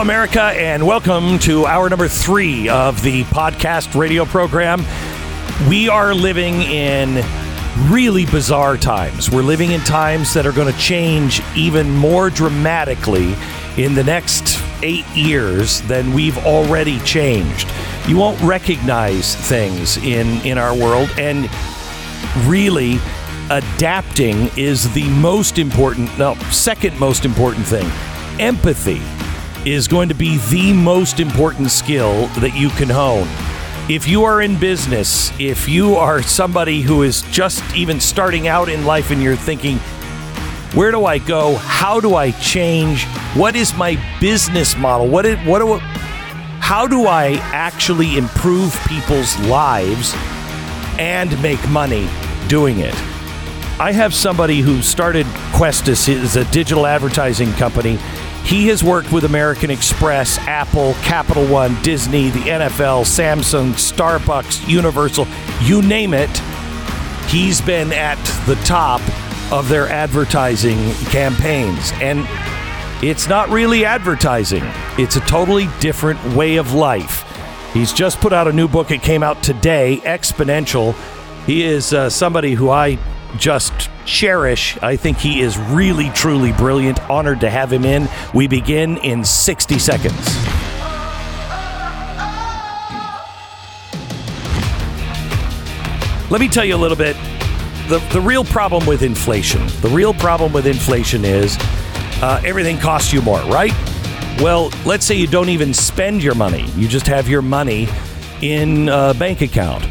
America, and welcome to hour number three of the podcast radio program. We are living in really bizarre times. We're living in times that are going to change even more dramatically in the next eight years than we've already changed. You won't recognize things in, in our world, and really, adapting is the most important, no, second most important thing. Empathy is going to be the most important skill that you can hone. If you are in business, if you are somebody who is just even starting out in life and you're thinking, where do I go? How do I change? What is my business model? What is, what do how do I actually improve people's lives and make money doing it? I have somebody who started Questus is a digital advertising company. He has worked with American Express, Apple, Capital One, Disney, the NFL, Samsung, Starbucks, Universal, you name it. He's been at the top of their advertising campaigns. And it's not really advertising, it's a totally different way of life. He's just put out a new book. It came out today, Exponential. He is uh, somebody who I just cherish. I think he is really, truly brilliant. Honored to have him in. We begin in 60 seconds. Let me tell you a little bit. The, the real problem with inflation, the real problem with inflation is uh, everything costs you more, right? Well, let's say you don't even spend your money. You just have your money in a bank account.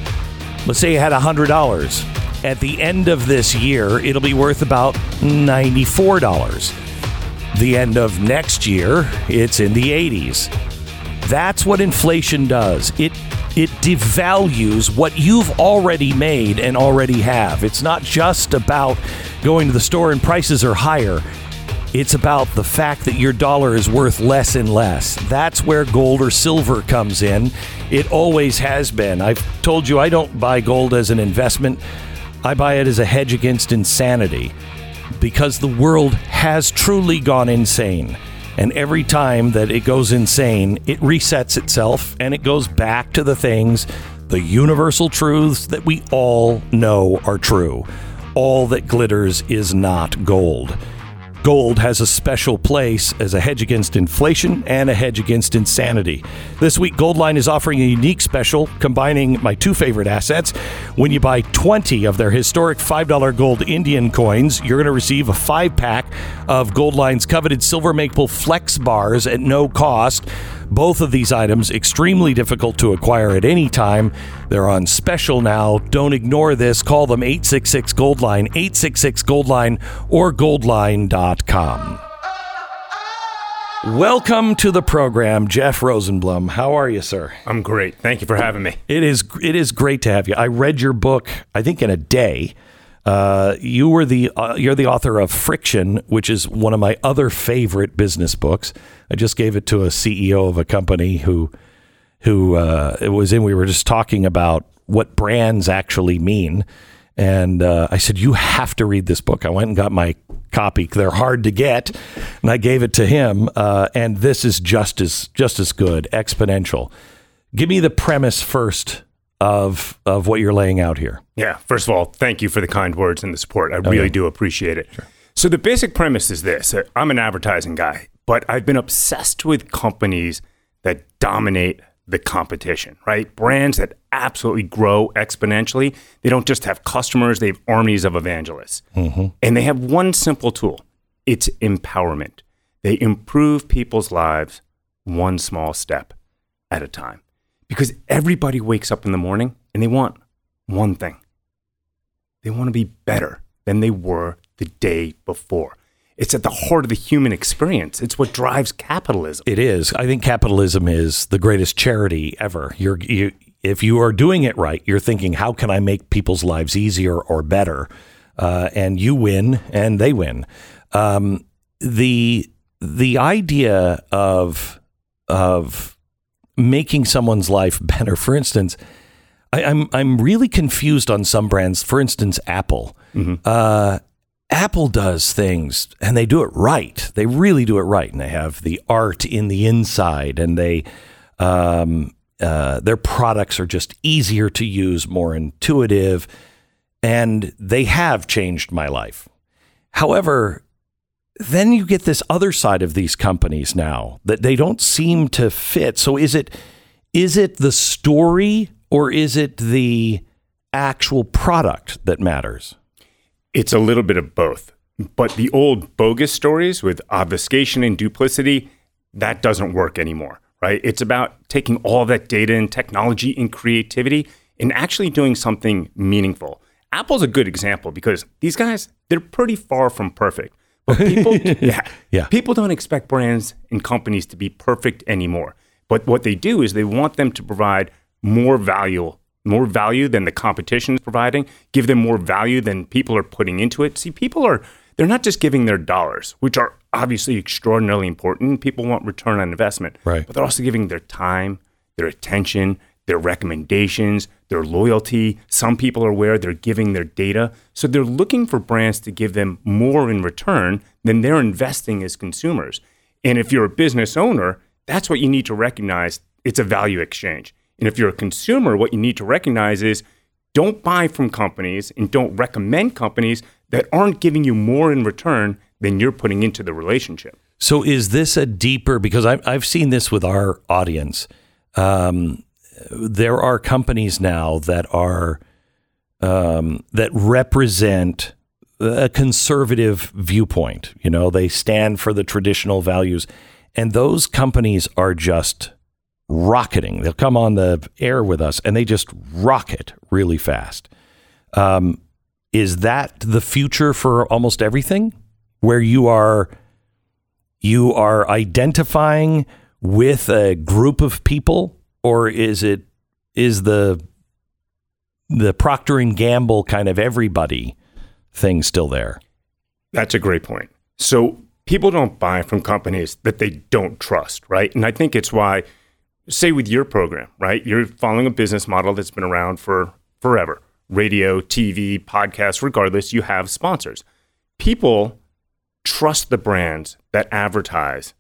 Let's say you had $100. At the end of this year, it'll be worth about $94. The end of next year, it's in the 80s. That's what inflation does. It it devalues what you've already made and already have. It's not just about going to the store and prices are higher. It's about the fact that your dollar is worth less and less. That's where gold or silver comes in. It always has been. I've told you I don't buy gold as an investment, I buy it as a hedge against insanity because the world has truly gone insane. And every time that it goes insane, it resets itself and it goes back to the things, the universal truths that we all know are true. All that glitters is not gold. Gold has a special place as a hedge against inflation and a hedge against insanity. This week, Goldline is offering a unique special combining my two favorite assets. When you buy 20 of their historic $5 gold Indian coins, you're going to receive a five pack of Goldline's coveted silver maple flex bars at no cost. Both of these items extremely difficult to acquire at any time. They're on special now. Don't ignore this. Call them 866 Goldline, 866 Goldline or goldline.com. Welcome to the program, Jeff Rosenblum. How are you, sir? I'm great. Thank you for having me. It is it is great to have you. I read your book, I think in a day. Uh, you were the uh, you're the author of Friction, which is one of my other favorite business books. I just gave it to a CEO of a company who who uh, it was in. We were just talking about what brands actually mean, and uh, I said you have to read this book. I went and got my copy. They're hard to get, and I gave it to him. Uh, and this is just as just as good. Exponential. Give me the premise first of of what you're laying out here. Yeah. First of all, thank you for the kind words and the support. I oh, really do appreciate it. Sure. So the basic premise is this: I'm an advertising guy, but I've been obsessed with companies that dominate the competition, right? Brands that absolutely grow exponentially. They don't just have customers, they have armies of evangelists. Mm-hmm. And they have one simple tool it's empowerment. They improve people's lives one small step at a time. Because everybody wakes up in the morning and they want one thing they want to be better than they were the day before. It's at the heart of the human experience. It's what drives capitalism. It is. I think capitalism is the greatest charity ever. You're you if you are doing it right, you're thinking, how can I make people's lives easier or better? Uh, and you win, and they win. Um, the the idea of of making someone's life better. For instance, I, I'm I'm really confused on some brands. For instance, Apple. Uh, Apple does things and they do it right. They really do it right, and they have the art in the inside, and they um, uh, their products are just easier to use, more intuitive, and they have changed my life. However, then you get this other side of these companies now that they don't seem to fit. So is it is it the story or is it the actual product that matters? It's a little bit of both. But the old bogus stories with obfuscation and duplicity, that doesn't work anymore, right? It's about taking all that data and technology and creativity and actually doing something meaningful. Apple's a good example because these guys, they're pretty far from perfect. But people, yeah, Yeah. people don't expect brands and companies to be perfect anymore. But what they do is they want them to provide more value, more value than the competition is providing, give them more value than people are putting into it. See, people are they're not just giving their dollars, which are obviously extraordinarily important. People want return on investment. Right. But they're also giving their time, their attention, their recommendations, their loyalty. Some people are aware they're giving their data. So they're looking for brands to give them more in return than they're investing as consumers. And if you're a business owner, that's what you need to recognize. It's a value exchange. And if you're a consumer, what you need to recognize is don't buy from companies and don't recommend companies that aren't giving you more in return than you're putting into the relationship. So is this a deeper because I've seen this with our audience. Um, there are companies now that are um, that represent a conservative viewpoint. You know, they stand for the traditional values, and those companies are just rocketing. They'll come on the air with us, and they just rocket really fast. Um, is that the future for almost everything, where you are? you are identifying with a group of people or is it is the the procter and gamble kind of everybody thing still there That's a great point. So people don't buy from companies that they don't trust, right? And I think it's why, say with your program, right? You're following a business model that's been around for forever. Radio, TV, podcasts, regardless, you have sponsors. People trust the brands that advertise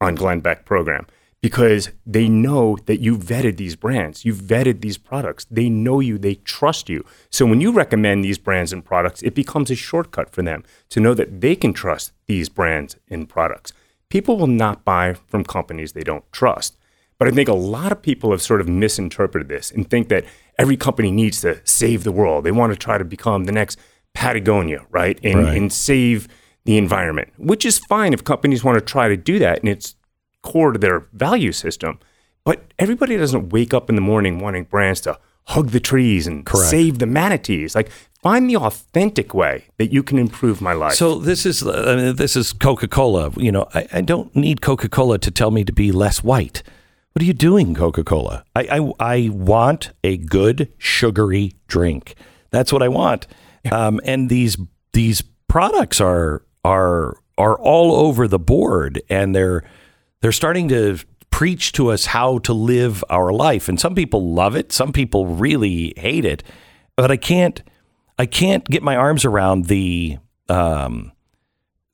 on Glenn Beck program because they know that you vetted these brands, you vetted these products. They know you, they trust you. So when you recommend these brands and products, it becomes a shortcut for them to know that they can trust these brands and products. People will not buy from companies they don't trust. But I think a lot of people have sort of misinterpreted this and think that every company needs to save the world. They want to try to become the next Patagonia, right? And, Right. and save the environment, which is fine if companies want to try to do that and it's core to their value system. But everybody doesn't wake up in the morning wanting brands to hug the trees and Correct. save the manatees. Like, find the authentic way that you can improve my life. so this is I mean, this is coca-cola you know I, I don't need coca-cola to tell me to be less white what are you doing coca-cola I, I, I want a good sugary drink that's what i want um, and these these products are are are all over the board and they're they're starting to preach to us how to live our life. And some people love it. Some people really hate it. But i can't i can't get my arms around the um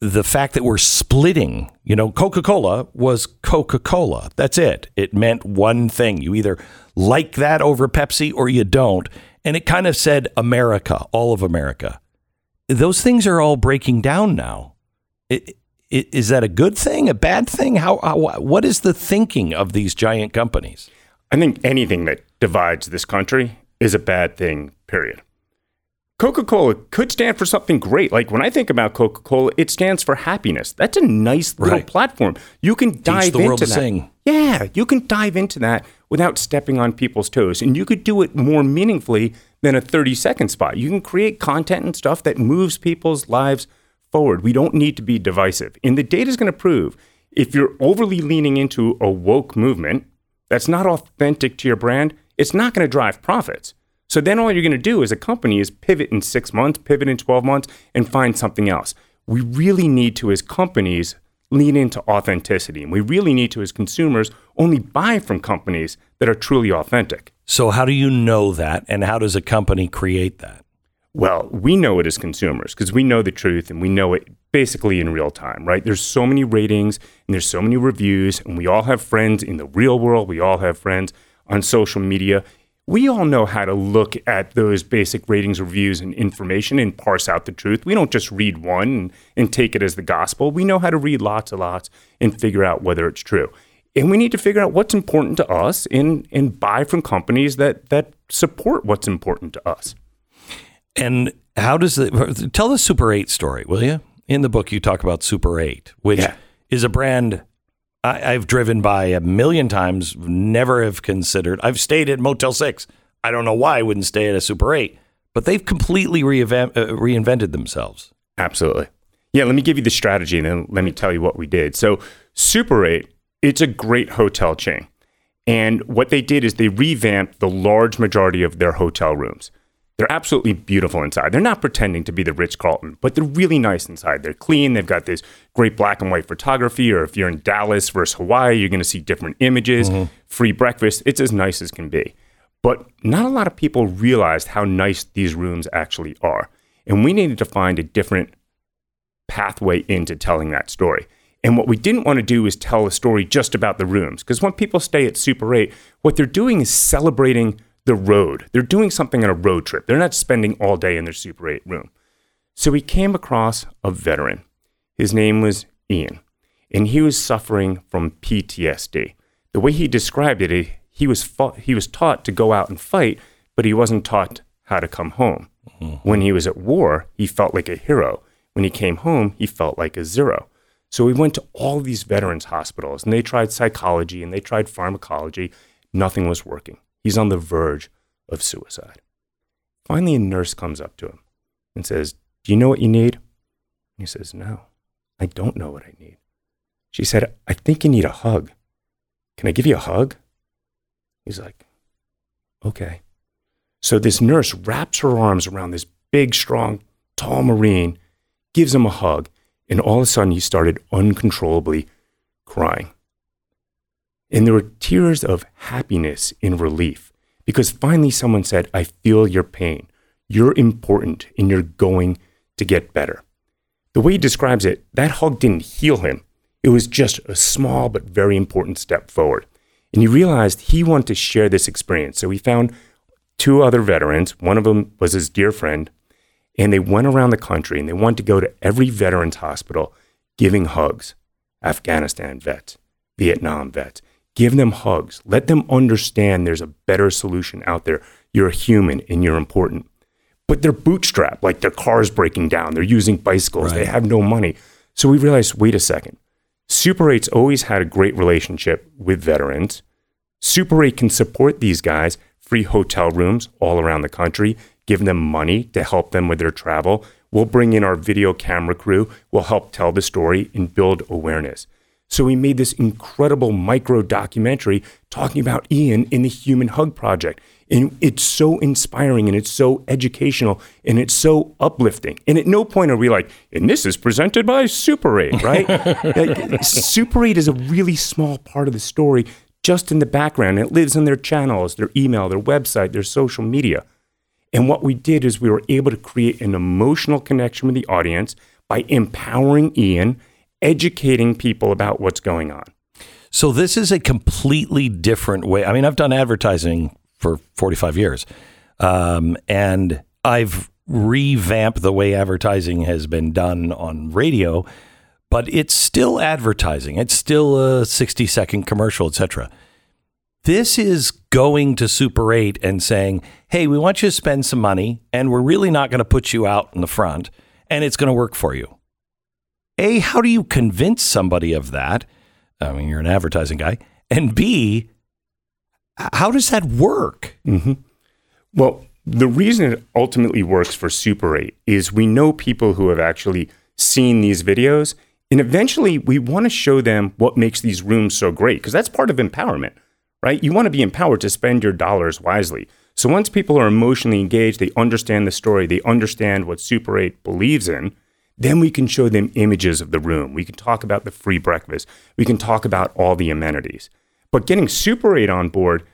the fact that we're splitting. You know coca-cola was coca-cola. That's it. It meant one thing. You either like that over pepsi or you don't. And it kind of said america all of america. Those things are all breaking down now. I- i- is that a good thing, a bad thing? How, how what is the thinking of these giant companies? I think anything that divides this country is a bad thing, period. Coca Cola could stand for something great. Like when I think about Coca Cola, it stands for happiness. That's a nice little Right. platform. You can dive the world into to that. sing. Yeah, you can dive into that without stepping on people's toes. And you could do it more meaningfully than a 30 second spot. You can create content and stuff that moves people's lives forward. We don't need to be divisive. And the data is going to prove if you're overly leaning into a woke movement that's not authentic to your brand, it's not going to drive profits. So then all you're going to do as a company is pivot in six months, pivot in 12 months, and find something else. We really need to, as companies, lean into authenticity. And we really need to, as consumers, only buy from companies that are truly authentic. So, how do you know that? And how does a company create that? Well, we know it as consumers because we know the truth and we know it basically in real time, right? There's so many ratings and there's so many reviews, and we all have friends in the real world. We all have friends on social media. We all know how to look at those basic ratings, reviews, and information and parse out the truth. We don't just read one and, and take it as the gospel. We know how to read lots and lots and figure out whether it's true and we need to figure out what's important to us and and buy from companies that that support what's important to us. And how does the tell the Super 8 story, will you? In the book, you talk about Super 8, which Yeah. is a brand I, I've driven by a million times, never have considered. I've stayed at Motel 6. I don't know why I wouldn't stay at a Super 8, but they've completely reinvent, uh, reinvented themselves. Absolutely. Yeah, let me give you the strategy and then let me tell you what we did. So, Super 8, it's a great hotel chain. And what they did is they revamped the large majority of their hotel rooms. They're absolutely beautiful inside. They're not pretending to be the Ritz-Carlton, but they're really nice inside. They're clean. They've got this great black and white photography. Or if you're in Dallas versus Hawaii, you're going to see different images, mm-hmm. free breakfast. It's as nice as can be. But not a lot of people realized how nice these rooms actually are. And we needed to find a different pathway into telling that story. And what we didn't want to do is tell a story just about the rooms. Because when people stay at Super 8, what they're doing is celebrating the road. They're doing something on a road trip. They're not spending all day in their Super 8 room. So we came across a veteran. His name was Ian, and he was suffering from PTSD. The way he described it, he- he was fought, he was taught to go out and fight, but he wasn't taught how to come home. Mm-hmm. When he was at war, he felt like a hero. When he came home, he felt like a zero. So we went to all these veterans hospitals and they tried psychology and they tried pharmacology. Nothing was working. He's on the verge of suicide. Finally, a nurse comes up to him and says, Do you know what you need? He says, No, I don't know what I need. She said, I think you need a hug. Can I give you a hug? He's like, Okay. So this nurse wraps her arms around this big, strong, tall Marine, gives him a hug, and all of a sudden he started uncontrollably crying. And there were tears of happiness and relief because finally someone said, I feel your pain. You're important and you're going to get better. The way he describes it, that hug didn't heal him. It was just a small but very important step forward. And he realized he wanted to share this experience. So he found two other veterans. One of them was his dear friend. And they went around the country and they wanted to go to every veterans hospital giving hugs. Afghanistan vets, Vietnam vets. Give them hugs. Let them understand there's a better solution out there. You're a human and you're important. But they're bootstrapped, like their car's breaking down. They're using bicycles. They have no money. So we realized wait a second. Super 8's always had a great relationship with veterans. Super 8 can support these guys, free hotel rooms all around the country, give them money to help them with their travel. We'll bring in our video camera crew, we'll help tell the story and build awareness. So we made this incredible micro documentary talking about Ian in the Human Hug Project. And it's so inspiring and it's so educational and it's so uplifting. And at no point are we like, and this is presented by Super 8, right? Like, Super 8 is a really small part of the story just in the background. It lives on their channels, their email, their website, their social media. And what we did is we were able to create an emotional connection with the audience by empowering Ian, educating people about what's going on. So this is a completely different way. I mean, I've done advertising for 45 years, um, and I've revamped the way advertising has been done on radio, but it's still advertising. It's still a 60 second commercial, etc. This is going to Super 8 and saying, hey, we want you to spend some money, and we're really not going to put you out in the front, and it's going to work for you. A, how do you convince somebody of that? I mean, you're an advertising guy. And B, how does that work? Mm-hmm. Well, the reason it ultimately works for Super 8 is we know people who have actually seen these videos, and eventually we want to show them what makes these rooms so great, because that's part of empowerment, right? You want to be empowered to spend your dollars wisely. So once people are emotionally engaged, they understand the story, they understand what Super 8 believes in, then we can show them images of the room. We can talk about the free breakfast. We can talk about all the amenities. But getting Super 8 on board,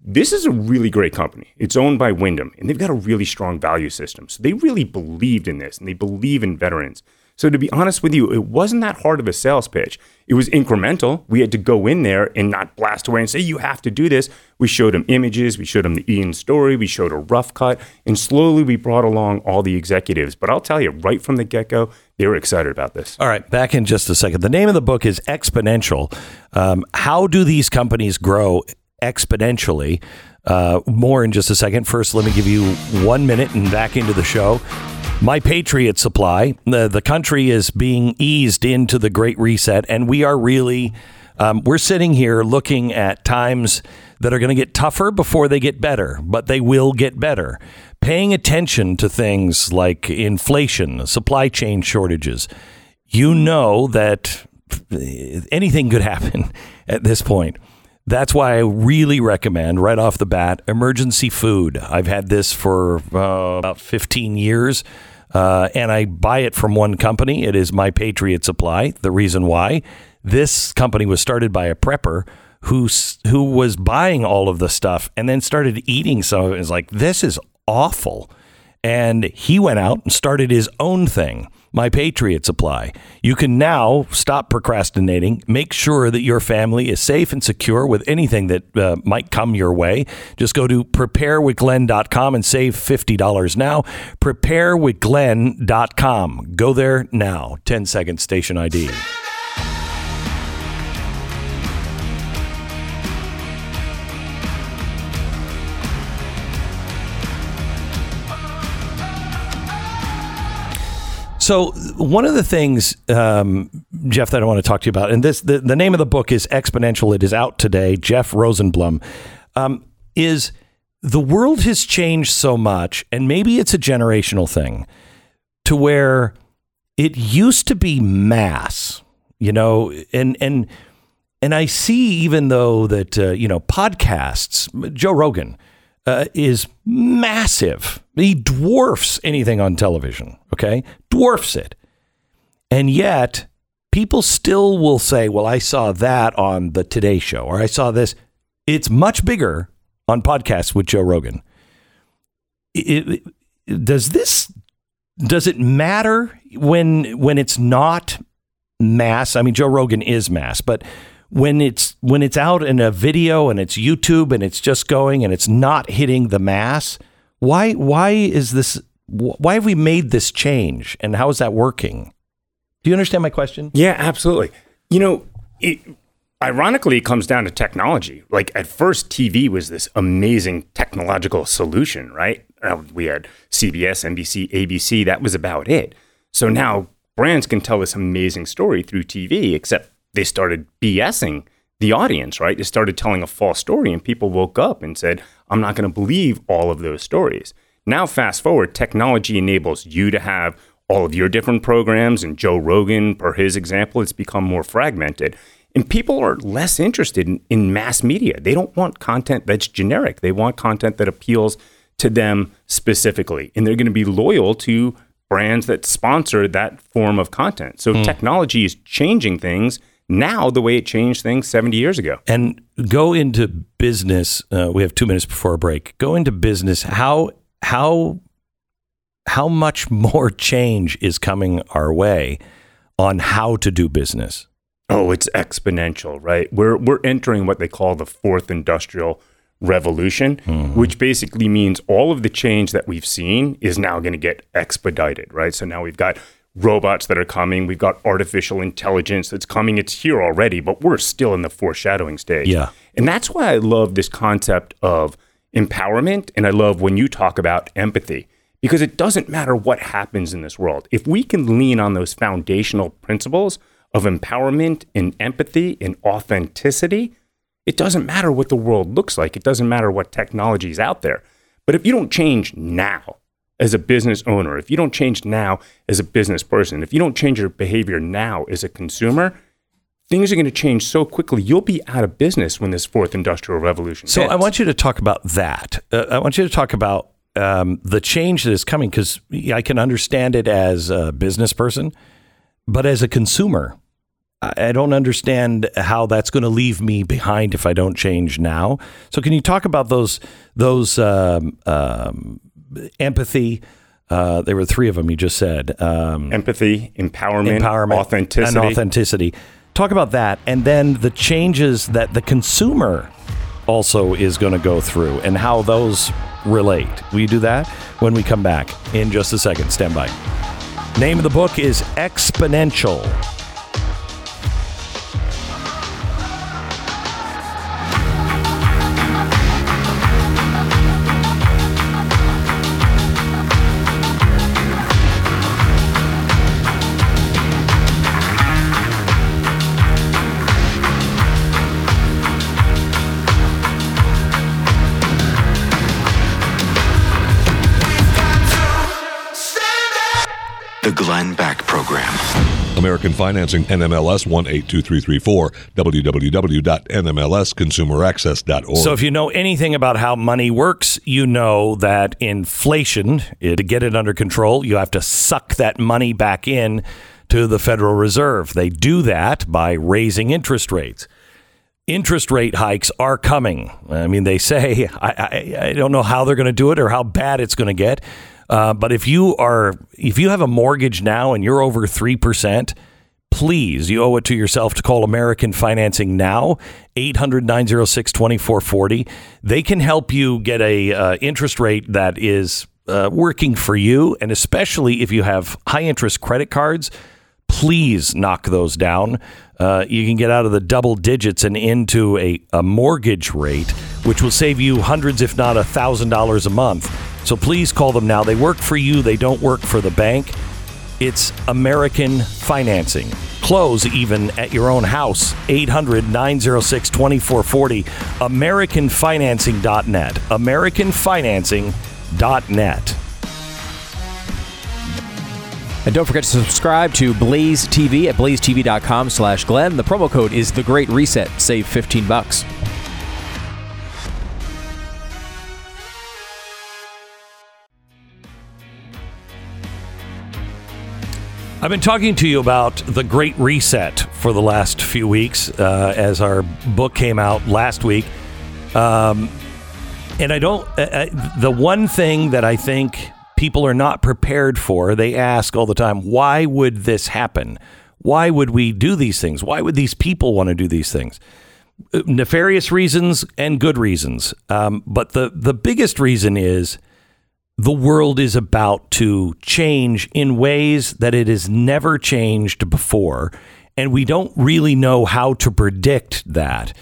this is a really great company. It's owned by Wyndham, and they've got a really strong value system. So they really believed in this, and they believe in veterans. So to be honest with you, it wasn't that hard of a sales pitch. It was incremental. We had to go in there and not blast away and say, you have to do this. We showed them images. We showed them the Ian story. We showed a rough cut. And slowly we brought along all the executives. But I'll tell you, right from the get go, they were excited about this. All right, back in just a second. The name of the book is Exponential. Um, how do these companies grow exponentially? Uh, more in just a second. First, let me give you one minute and back into the show. My Patriot Supply. The, the country is being eased into the Great Reset, and we are really, um, we're sitting here looking at times that are going to get tougher before they get better, but they will get better. Paying attention to things like inflation, supply chain shortages, you know that anything could happen at this point. That's why I really recommend right off the bat emergency food. I've had this for uh, about 15 years. Uh, and I buy it from one company. It is My Patriot Supply. The reason why this company was started by a prepper who who was buying all of the stuff and then started eating some of it. Is like this is awful, and he went out and started his own thing. My Patriot Supply. You can now stop procrastinating. Make sure that your family is safe and secure with anything that uh, might come your way. Just go to preparewithglenn.com and save $50 now. Preparewithglenn.com. Go there now. 10 second station ID. So one of the things, um, Jeff, that I want to talk to you about, and this the, the name of the book is Exponential. It is out today. Jeff Rosenblum um, is the world has changed so much, and maybe it's a generational thing, to where it used to be mass, you know, and and and I see even though that uh, you know podcasts, Joe Rogan uh, is massive. He dwarfs anything on television, okay? Dwarfs it. And yet, people still will say, well, I saw that on the Today Show or I saw this. It's much bigger on podcasts with Joe Rogan. It, it, does this does it matter when when it's not mass? I mean, Joe Rogan is mass, but when it's when it's out in a video and it's YouTube and it's just going and it's not hitting the mass, why why is this why have we made this change and how is that working? Do you understand my question? Yeah, absolutely. You know, it ironically it comes down to technology. Like at first TV was this amazing technological solution, right? Uh, we had CBS, NBC, ABC, that was about it. So now brands can tell this amazing story through TV, except they started BSing the audience, right? They started telling a false story, and people woke up and said, I'm not going to believe all of those stories. Now, fast forward, technology enables you to have all of your different programs, and Joe Rogan, per his example, it's become more fragmented. And people are less interested in, in mass media. They don't want content that's generic, they want content that appeals to them specifically. And they're going to be loyal to brands that sponsor that form of content. So mm. technology is changing things now the way it changed things 70 years ago. And go into business. Uh, we have two minutes before a break. Go into business. How how how much more change is coming our way on how to do business? Oh, it's exponential, right? We're we're entering what they call the fourth industrial revolution, mm-hmm. which basically means all of the change that we've seen is now going to get expedited, right? So now we've got robots that are coming. We've got artificial intelligence that's coming. It's here already, but we're still in the foreshadowing stage. Yeah. And that's why I love this concept of empowerment. And I love when you talk about empathy because it doesn't matter what happens in this world. If we can lean on those foundational principles of empowerment and empathy and authenticity, it doesn't matter what the world looks like. It doesn't matter what technology is out there. But if you don't change now, as a business owner, if you don't change now as a business person, if you don't change your behavior now as a consumer, things are going to change so quickly. You'll be out of business when this fourth industrial revolution. So hits. I want you to talk about that. Uh, I want you to talk about um, the change that is coming because I can understand it as a business person, but as a consumer, I don't understand how that's going to leave me behind if I don't change now. So, can you talk about those those um, um, empathy? Uh, there were three of them you just said. Um, Empathy, empowerment, empowerment, authenticity. and authenticity. Talk about that, and then the changes that the consumer also is going to go through, and how those relate. Will you do that when we come back in just a second? Stand by. Name of the book is Exponential. Program. American Financing, NMLS 182334, www.nmlsconsumeraccess.org. So, if you know anything about how money works, you know that inflation, eh, to get it under control, you have to suck that money back in to the Federal Reserve. They do that by raising interest rates. Interest rate hikes are coming. I mean, they say, I, I, I don't know how they're going to do it or how bad it's going to get. Uh, but if you are, if you have a mortgage now and you're over three percent, please, you owe it to yourself to call American Financing now, 800 906 2440. They can help you get a uh, interest rate that is uh, working for you. And especially if you have high interest credit cards, please knock those down. Uh, you can get out of the double digits and into a, a mortgage rate, which will save you hundreds, if not a thousand dollars a month. So please call them now. They work for you, they don't work for the bank. It's American Financing. Close even at your own house. 800 906 2440. AmericanFinancing.net. AmericanFinancing.net. And don't forget to subscribe to Blaze TV at blazetv.com slash Glenn. The promo code is The Great Reset. Save 15 bucks. I've been talking to you about the Great Reset for the last few weeks uh, as our book came out last week. Um, and I don't, uh, uh, the one thing that I think people are not prepared for, they ask all the time, why would this happen? Why would we do these things? Why would these people want to do these things? Uh, Nefarious reasons and good reasons. Um, but the, the biggest reason is the world is about to change in ways that it has never changed before. And we don't really know how to predict that.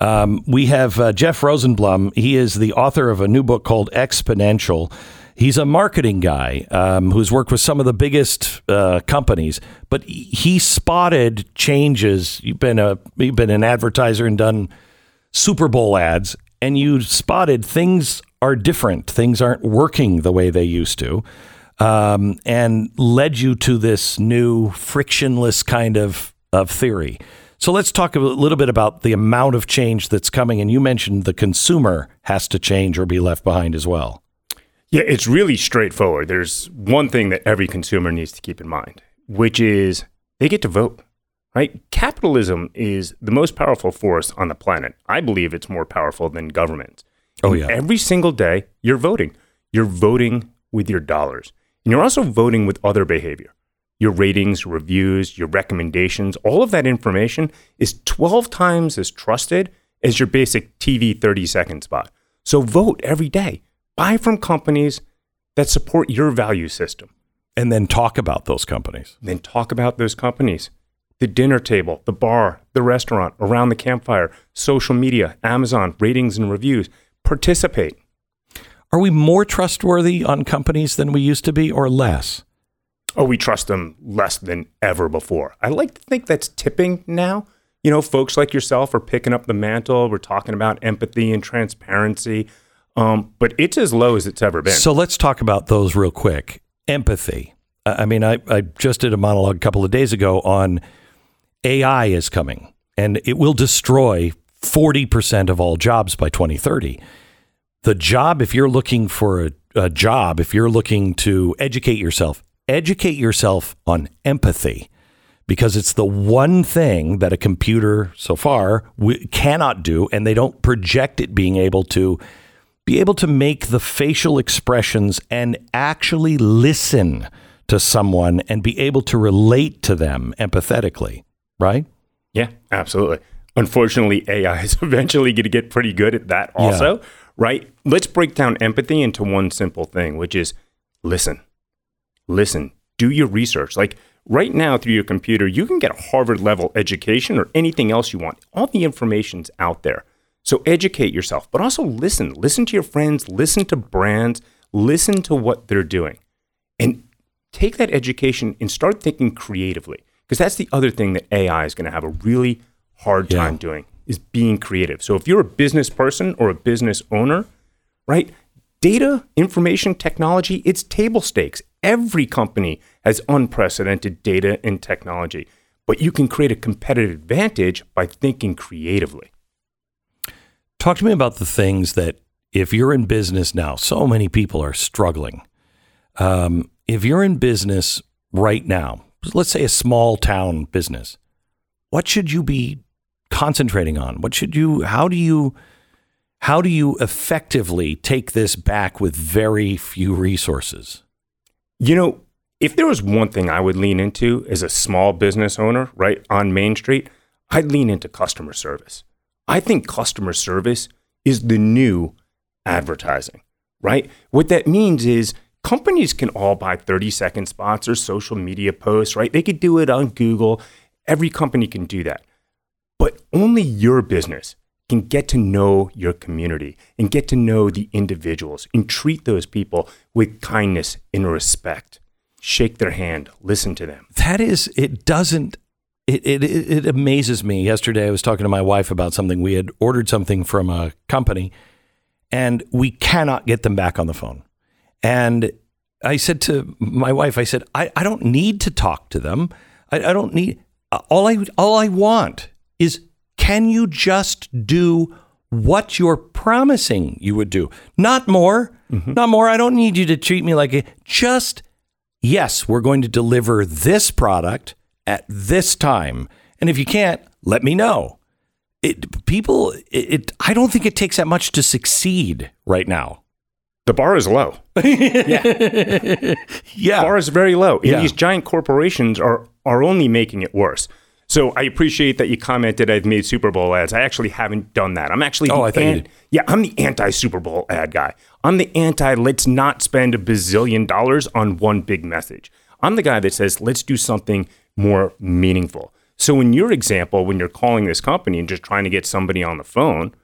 Um, we have uh, Jeff Rosenblum. He is the author of a new book called Exponential. He's a marketing guy um, who's worked with some of the biggest uh, companies, but he spotted changes. You've been a you've been an advertiser and done Super Bowl ads, and you spotted things are different. Things aren't working the way they used to, um, and led you to this new frictionless kind of of theory. So let's talk a little bit about the amount of change that's coming. And you mentioned the consumer has to change or be left behind as well. Yeah, it's really straightforward. There's one thing that every consumer needs to keep in mind, which is they get to vote, right? Capitalism is the most powerful force on the planet. I believe it's more powerful than government. Oh, yeah. Every single day, you're voting. You're voting with your dollars. And you're also voting with other behavior. Your ratings, reviews, your recommendations, all of that information is 12 times as trusted as your basic TV 30 second spot. So vote every day. Buy from companies that support your value system. And then talk about those companies. Then talk about those companies. The dinner table, the bar, the restaurant, around the campfire, social media, Amazon, ratings and reviews. Participate. Are we more trustworthy on companies than we used to be or less? oh, we trust them less than ever before. I like to think that's tipping now. You know, folks like yourself are picking up the mantle. We're talking about empathy and transparency, um, but it's as low as it's ever been. So let's talk about those real quick. Empathy. I I mean, I, I just did a monologue a couple of days ago on AI is coming and it will destroy 40% of all jobs by 2030. The job, if you're looking for a, a job, if you're looking to educate yourself, educate yourself on empathy because it's the one thing that a computer so far w- cannot do, and they don't project it being able to be able to make the facial expressions and actually listen to someone and be able to relate to them empathetically, right? Yeah, absolutely. Unfortunately, AI is eventually going to get pretty good at that also, right? Let's break down empathy into one simple thing, which is listen. Listen. Do your research. Like right now through your computer, you can get a Harvard level education or anything else you want. All the information's out there. So educate yourself, but also listen. Listen to your friends, listen to brands, listen to what they're doing. And take that education and start thinking creatively. Because that's the other thing that AI is going to have a really hard Yeah. time doing is being creative. So if you're a business person or a business owner, right? Data, information, technology, it's table stakes. Every company has unprecedented data and technology, but you can create a competitive advantage by thinking creatively. Talk to me about the things that, if you're in business now, so many people are struggling. Um, if you're in business right now, let's say a small town business, what should you be concentrating on? What should you? How do you? How do you effectively take this back with very few resources? You know, if there was one thing I would lean into as a small business owner, right, on Main Street, I'd lean into customer service. I think customer service is the new advertising, right? What that means is companies can all buy 30 second spots or social media posts, right? They could do it on Google. Every company can do that. But only your business can get to know your community and get to know the individuals and treat those people with kindness and respect. Shake their hand, listen to them. that is it doesn't it, it it amazes me yesterday i was talking to my wife about something we had ordered something from a company and we cannot get them back on the phone and i said to my wife i said i, I don't need to talk to them I, I don't need all i all i want is can you just do what you're promising you would do not more mm-hmm. not more i don't need you to treat me like a just yes, we're going to deliver this product at this time. And if you can't, let me know. It, people, it, it, I don't think it takes that much to succeed right now. The bar is low. Yeah. Yeah. The bar is very low. And Yeah. these giant corporations are are only making it worse. So I appreciate that you commented I've made Super Bowl ads. I actually haven't done that. I'm actually Oh, I thought you. Yeah, I'm the anti Super Bowl ad guy. I'm the anti let's not spend a bazillion dollars on one big message. I'm the guy that says let's do something more meaningful. So in your example, when you're calling this company and just trying to get somebody on the phone,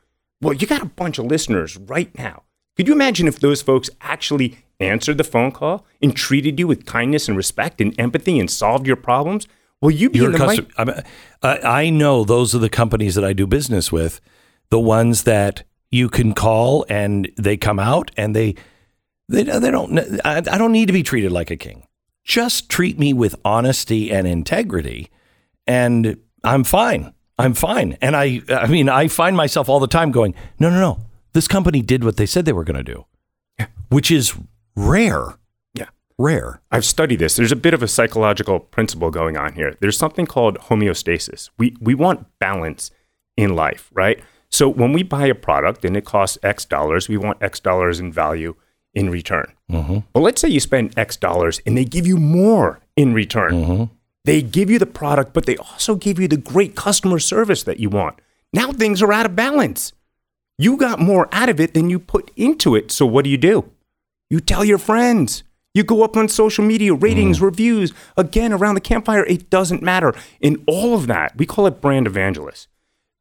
well, you got a bunch of listeners right now. Could you imagine if those folks actually answered the phone call and treated you with kindness and respect and empathy and solved your problems? Well, you'd be in the custom-. I'm- I I know those are the companies that I do business with, the ones that you can call and they come out and they they, they don't I, I don't need to be treated like a king. Just treat me with honesty and integrity and I'm fine. I'm fine. And I I mean I find myself all the time going, "No, no, no. This company did what they said they were going to do." Which is rare. Rare. I've studied this. There's a bit of a psychological principle going on here. There's something called homeostasis. We we want balance in life, right? So when we buy a product and it costs X dollars, we want X dollars in value in return. Mm-hmm. But let's say you spend X dollars and they give you more in return. Mm-hmm. They give you the product, but they also give you the great customer service that you want. Now things are out of balance. You got more out of it than you put into it. So what do you do? You tell your friends. You go up on social media, ratings, mm. reviews, again, around the campfire. It doesn't matter. In all of that, we call it brand evangelists.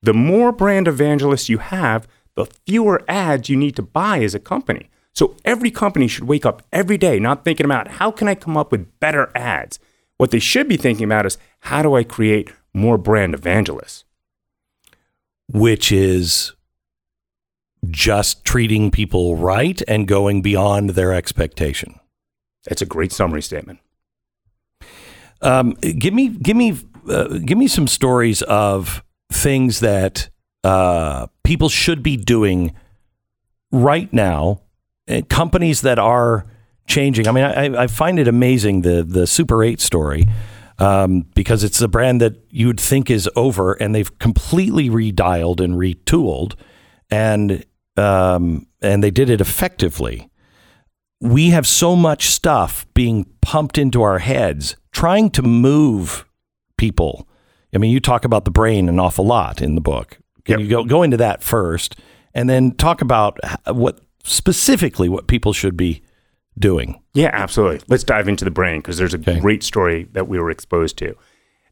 The more brand evangelists you have, the fewer ads you need to buy as a company. So every company should wake up every day not thinking about how can I come up with better ads. What they should be thinking about is how do I create more brand evangelists? which is just treating people right and going beyond their expectation. That's a great summary statement. Um, give me, give me, uh, give me some stories of things that uh, people should be doing right now. uh, Companies that are changing. I mean, I, I find it amazing the the Super Eight story. um, because it's a brand that you'd think is over, and they've completely redialed and retooled, and um, and they did it effectively. We have so much stuff being pumped into our heads, trying to move people. I mean, you talk about the brain an awful lot in the book. Can Yep. you go go into that first, and then talk about what specifically what people should be doing? Yeah, absolutely. Let's dive into the brain because there's a Okay. great story that we were exposed to.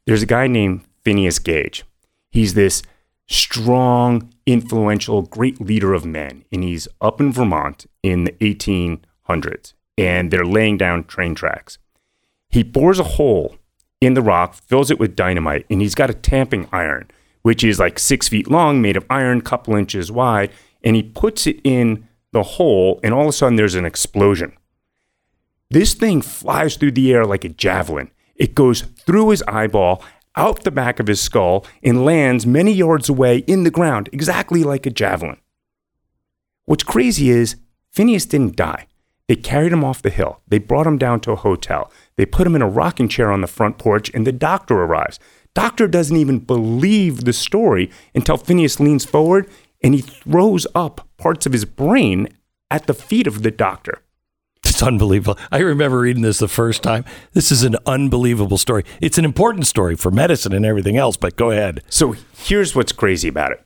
There's a guy named Phineas Gage. He's this strong, influential, great leader of men, and he's up in Vermont in the 1800s, and they're laying down train tracks. He bores a hole in the rock, fills it with dynamite, and he's got a tamping iron, which is like six feet long, made of iron, couple inches wide, and he puts it in the hole, and all of a sudden there's an explosion. This thing flies through the air like a javelin. It goes through his eyeball, out the back of his skull, and lands many yards away in the ground, exactly like a javelin. What's crazy is Phineas didn't die. They carried him off the hill. They brought him down to a hotel. They put him in a rocking chair on the front porch, and the doctor arrives. Doctor doesn't even believe the story until Phineas leans forward and he throws up parts of his brain at the feet of the doctor. It's unbelievable. I remember reading this the first time. This is an unbelievable story. It's an important story for medicine and everything else, but go ahead. So here's what's crazy about it.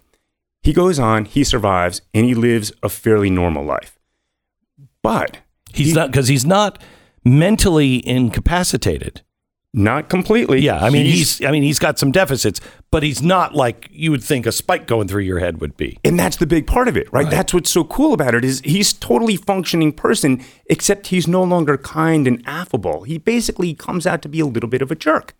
He goes on, he survives, and he lives a fairly normal life. But He's not because he's not mentally incapacitated. not completely. Yeah, I mean he's, I mean he's got some deficits, but he's not like you would think a spike going through your head would be. and that's the big part of it, right? That's what's so cool about it is he's totally functioning person, except he's no longer kind and affable. He basically comes out to be a little bit of a jerk.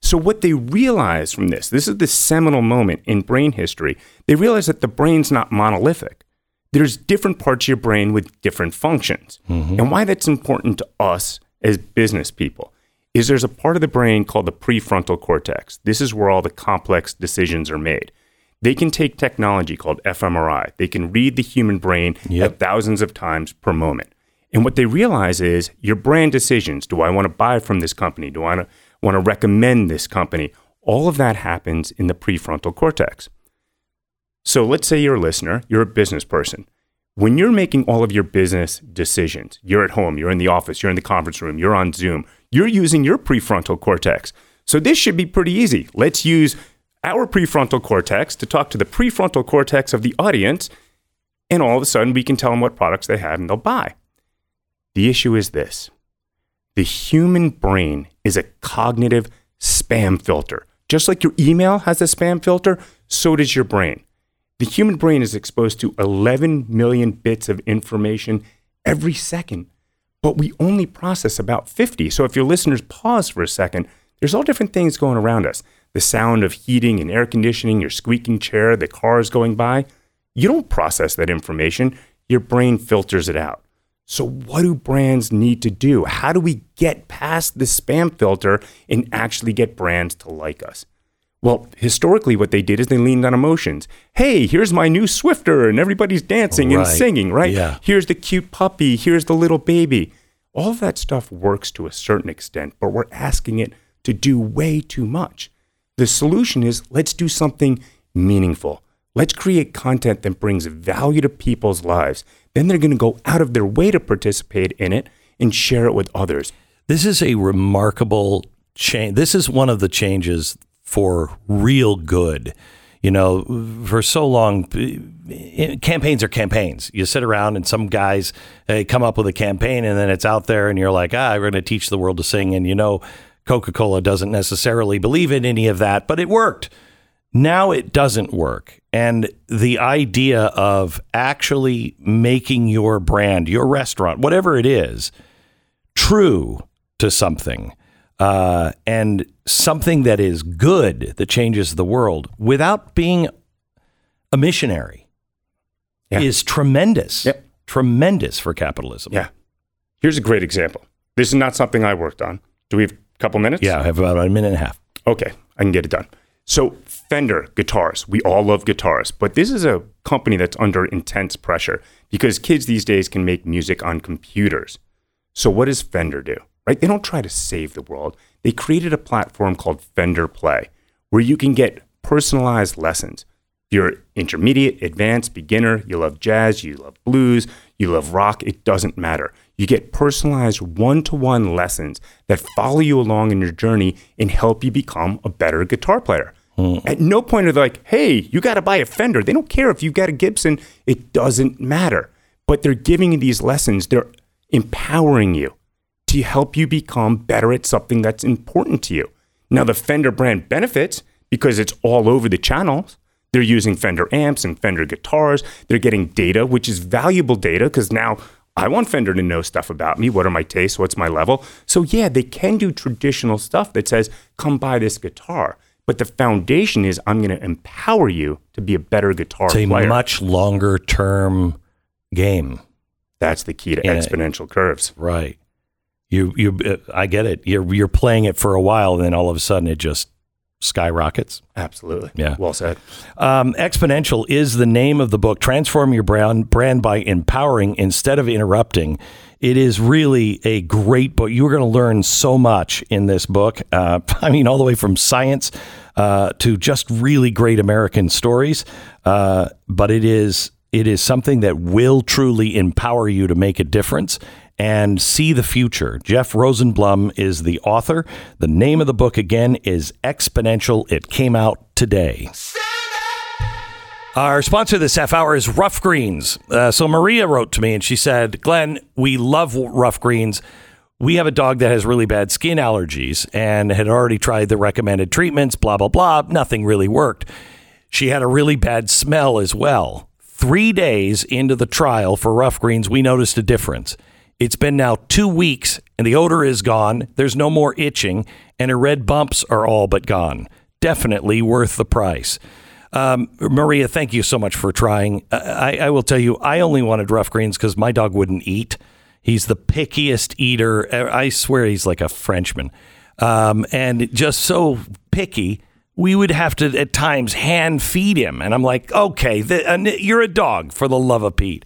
So what they realize from this, this is the seminal moment in brain history. They realize that the brain's not monolithic. There's different parts of your brain with different functions. Mm-hmm. And why that's important to us as business people is there's a part of the brain called the prefrontal cortex. This is where all the complex decisions are made. They can take technology called fMRI. They can read the human brain Yep. at thousands of times per moment. And what they realize is your brand decisions. Do I want to buy from this company? Do I want to recommend this company? All of that happens in the prefrontal cortex. So let's say you're a listener, you're a business person. When you're making all of your business decisions, you're at home, you're in the office, you're in the conference room, you're on Zoom, you're using your prefrontal cortex. So this should be pretty easy. Let's use our prefrontal cortex to talk to the prefrontal cortex of the audience, and all of a sudden we can tell them what products they have and they'll buy. The issue is this the human brain is a cognitive spam filter. Just like your email has a spam filter, so does your brain. The human brain is exposed to 11 million bits of information every second, but we only process about 50. So if your listeners pause for a second, there's all different things going around us. The sound of heating and air conditioning, your squeaking chair, the cars going by. You don't process that information, your brain filters it out. So, what do brands need to do? How do we get past the spam filter and actually get brands to like us? Well, historically, what they did is they leaned on emotions. Hey, here's my new Swiffer, and everybody's dancing and singing, right? Yeah. Here's the cute puppy. Here's the little baby. All of that stuff works to a certain extent, but we're asking it to do way too much. The solution is let's do something meaningful. Let's create content that brings value to people's lives. Then they're going to go out of their way to participate in it and share it with others. This is a remarkable change. This is one of the changes for real good. You know, for so long, campaigns are campaigns. You sit around and some guys eh, come up with a campaign and then it's out there and you're like, ah, we're going to teach the world to sing. And you know, Coca Cola doesn't necessarily believe in any of that, but it worked. Now it doesn't work. And the idea of actually making your brand, your restaurant, whatever it is, true to something uh, and something that is good that changes the world without being a missionary Yeah. is tremendous. Yep. Tremendous for capitalism. Yeah. Here's a great example. This is not something I worked on. Do we have a couple minutes? Yeah, I have about a minute and a half. Okay, I can get it done. So, Fender guitars, we all love guitars, but this is a company that's under intense pressure because kids these days can make music on computers. So, what does Fender do? Right? They don't try to save the world. they created a platform called Fender Play where you can get personalized lessons. If you're intermediate, advanced, beginner, you love jazz, you love blues, you love rock, it doesn't matter. You get personalized one to one lessons that follow you along in your journey and help you become a better guitar player. Hmm. At no point are they like, hey, you got to buy a Fender. They don't care if you've got a Gibson, it doesn't matter. But they're giving you these lessons, they're empowering you to help you become better at something that's important to you. Now, the Fender brand benefits because it's all over the channels. They're using Fender amps and Fender guitars. They're getting data, which is valuable data because now I want Fender to know stuff about me. What are my tastes? What's my level? So, yeah, they can do traditional stuff that says, come buy this guitar. But the foundation is I'm going to empower you to be a better guitar It's a player. much longer term game. That's the key to exponential curves. Right. You you uh, I get it. You're you're playing it for a while and then all of a sudden it just skyrockets. Absolutely. Yeah. Well said. Um, Exponential is the name of the book. Transform your brand brand by empowering instead of interrupting. It is really a great book. You're going to learn so much in this book. Uh, I mean, all the way from science uh, to just really great American stories. Uh, but it is it is something that will truly empower you to make a difference and see the future. Jeff Rosenblum is the author. The name of the book again is Exponential. It came out today. Our sponsor this half hour is Rough Greens. Uh, so Maria wrote to me and she said, Glenn, we love Rough Greens. We have a dog that has really bad skin allergies and had already tried the recommended treatments, blah, blah, blah. Nothing really worked. She had a really bad smell as well. Three days into the trial for Rough Greens, we noticed a difference. It's been now two weeks and the odor is gone. There's no more itching and her red bumps are all but gone. Definitely worth the price. Um, Maria, thank you so much for trying. I, I will tell you, I only wanted rough greens because my dog wouldn't eat. He's the pickiest eater. I swear he's like a Frenchman. Um, and just so picky, we would have to at times hand feed him. And I'm like, okay, the, uh, you're a dog for the love of Pete.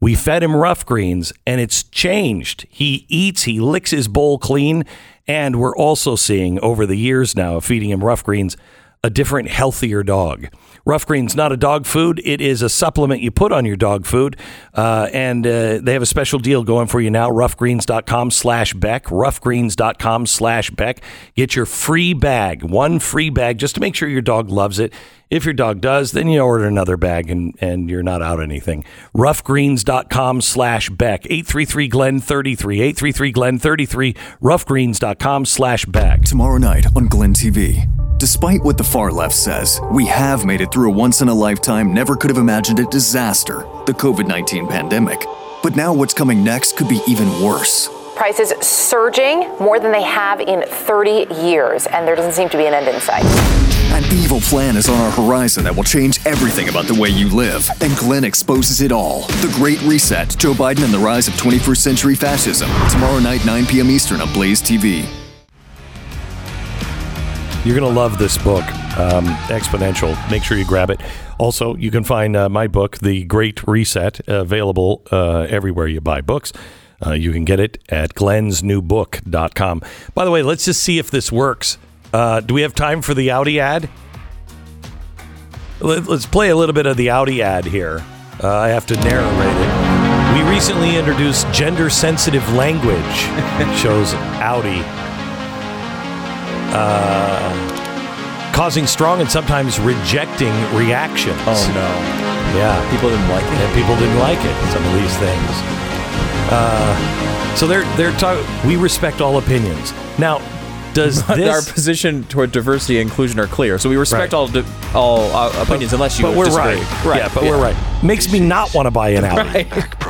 We fed him rough greens and it's changed. He eats, he licks his bowl clean. And we're also seeing over the years now of feeding him rough greens a different, healthier dog. Rough Green's not a dog food. It is a supplement you put on your dog food. Uh, and uh, they have a special deal going for you now. Roughgreens.com slash Beck. Roughgreens.com slash Beck. Get your free bag, one free bag, just to make sure your dog loves it. If your dog does, then you order another bag and, and you're not out anything. Roughgreens.com slash Beck. 833 Glenn 33. 833 Glenn 33. Roughgreens.com slash Beck. Tomorrow night on Glenn TV. Despite what the far left says, we have made it through a once in a lifetime, never could have imagined it disaster the COVID 19 pandemic. But now what's coming next could be even worse. Prices surging more than they have in 30 years, and there doesn't seem to be an end in sight. An evil plan is on our horizon that will change everything about the way you live, and Glenn exposes it all. The Great Reset Joe Biden and the Rise of 21st Century Fascism. Tomorrow night, 9 p.m. Eastern on Blaze TV. You're going to love this book, um, Exponential. Make sure you grab it. Also, you can find uh, my book, The Great Reset, available uh, everywhere you buy books. Uh, you can get it at glennsnewbook.com. By the way, let's just see if this works. Uh, do we have time for the Audi ad? Let, us play a little bit of the Audi ad here. Uh, I have to narrate it. We recently introduced gender sensitive language, shows Audi uh, causing strong and sometimes rejecting reactions. Oh no, Yeah, people didn't like it. and people didn't like it. Some of these things. Uh, so they're they're talking. We respect all opinions. Now, does Our this? position toward diversity and inclusion are clear, so we respect Right. all di- all uh, opinions unless you but we're disagree. right. Yeah, but we're right. Makes me not want to buy an Audi. Right.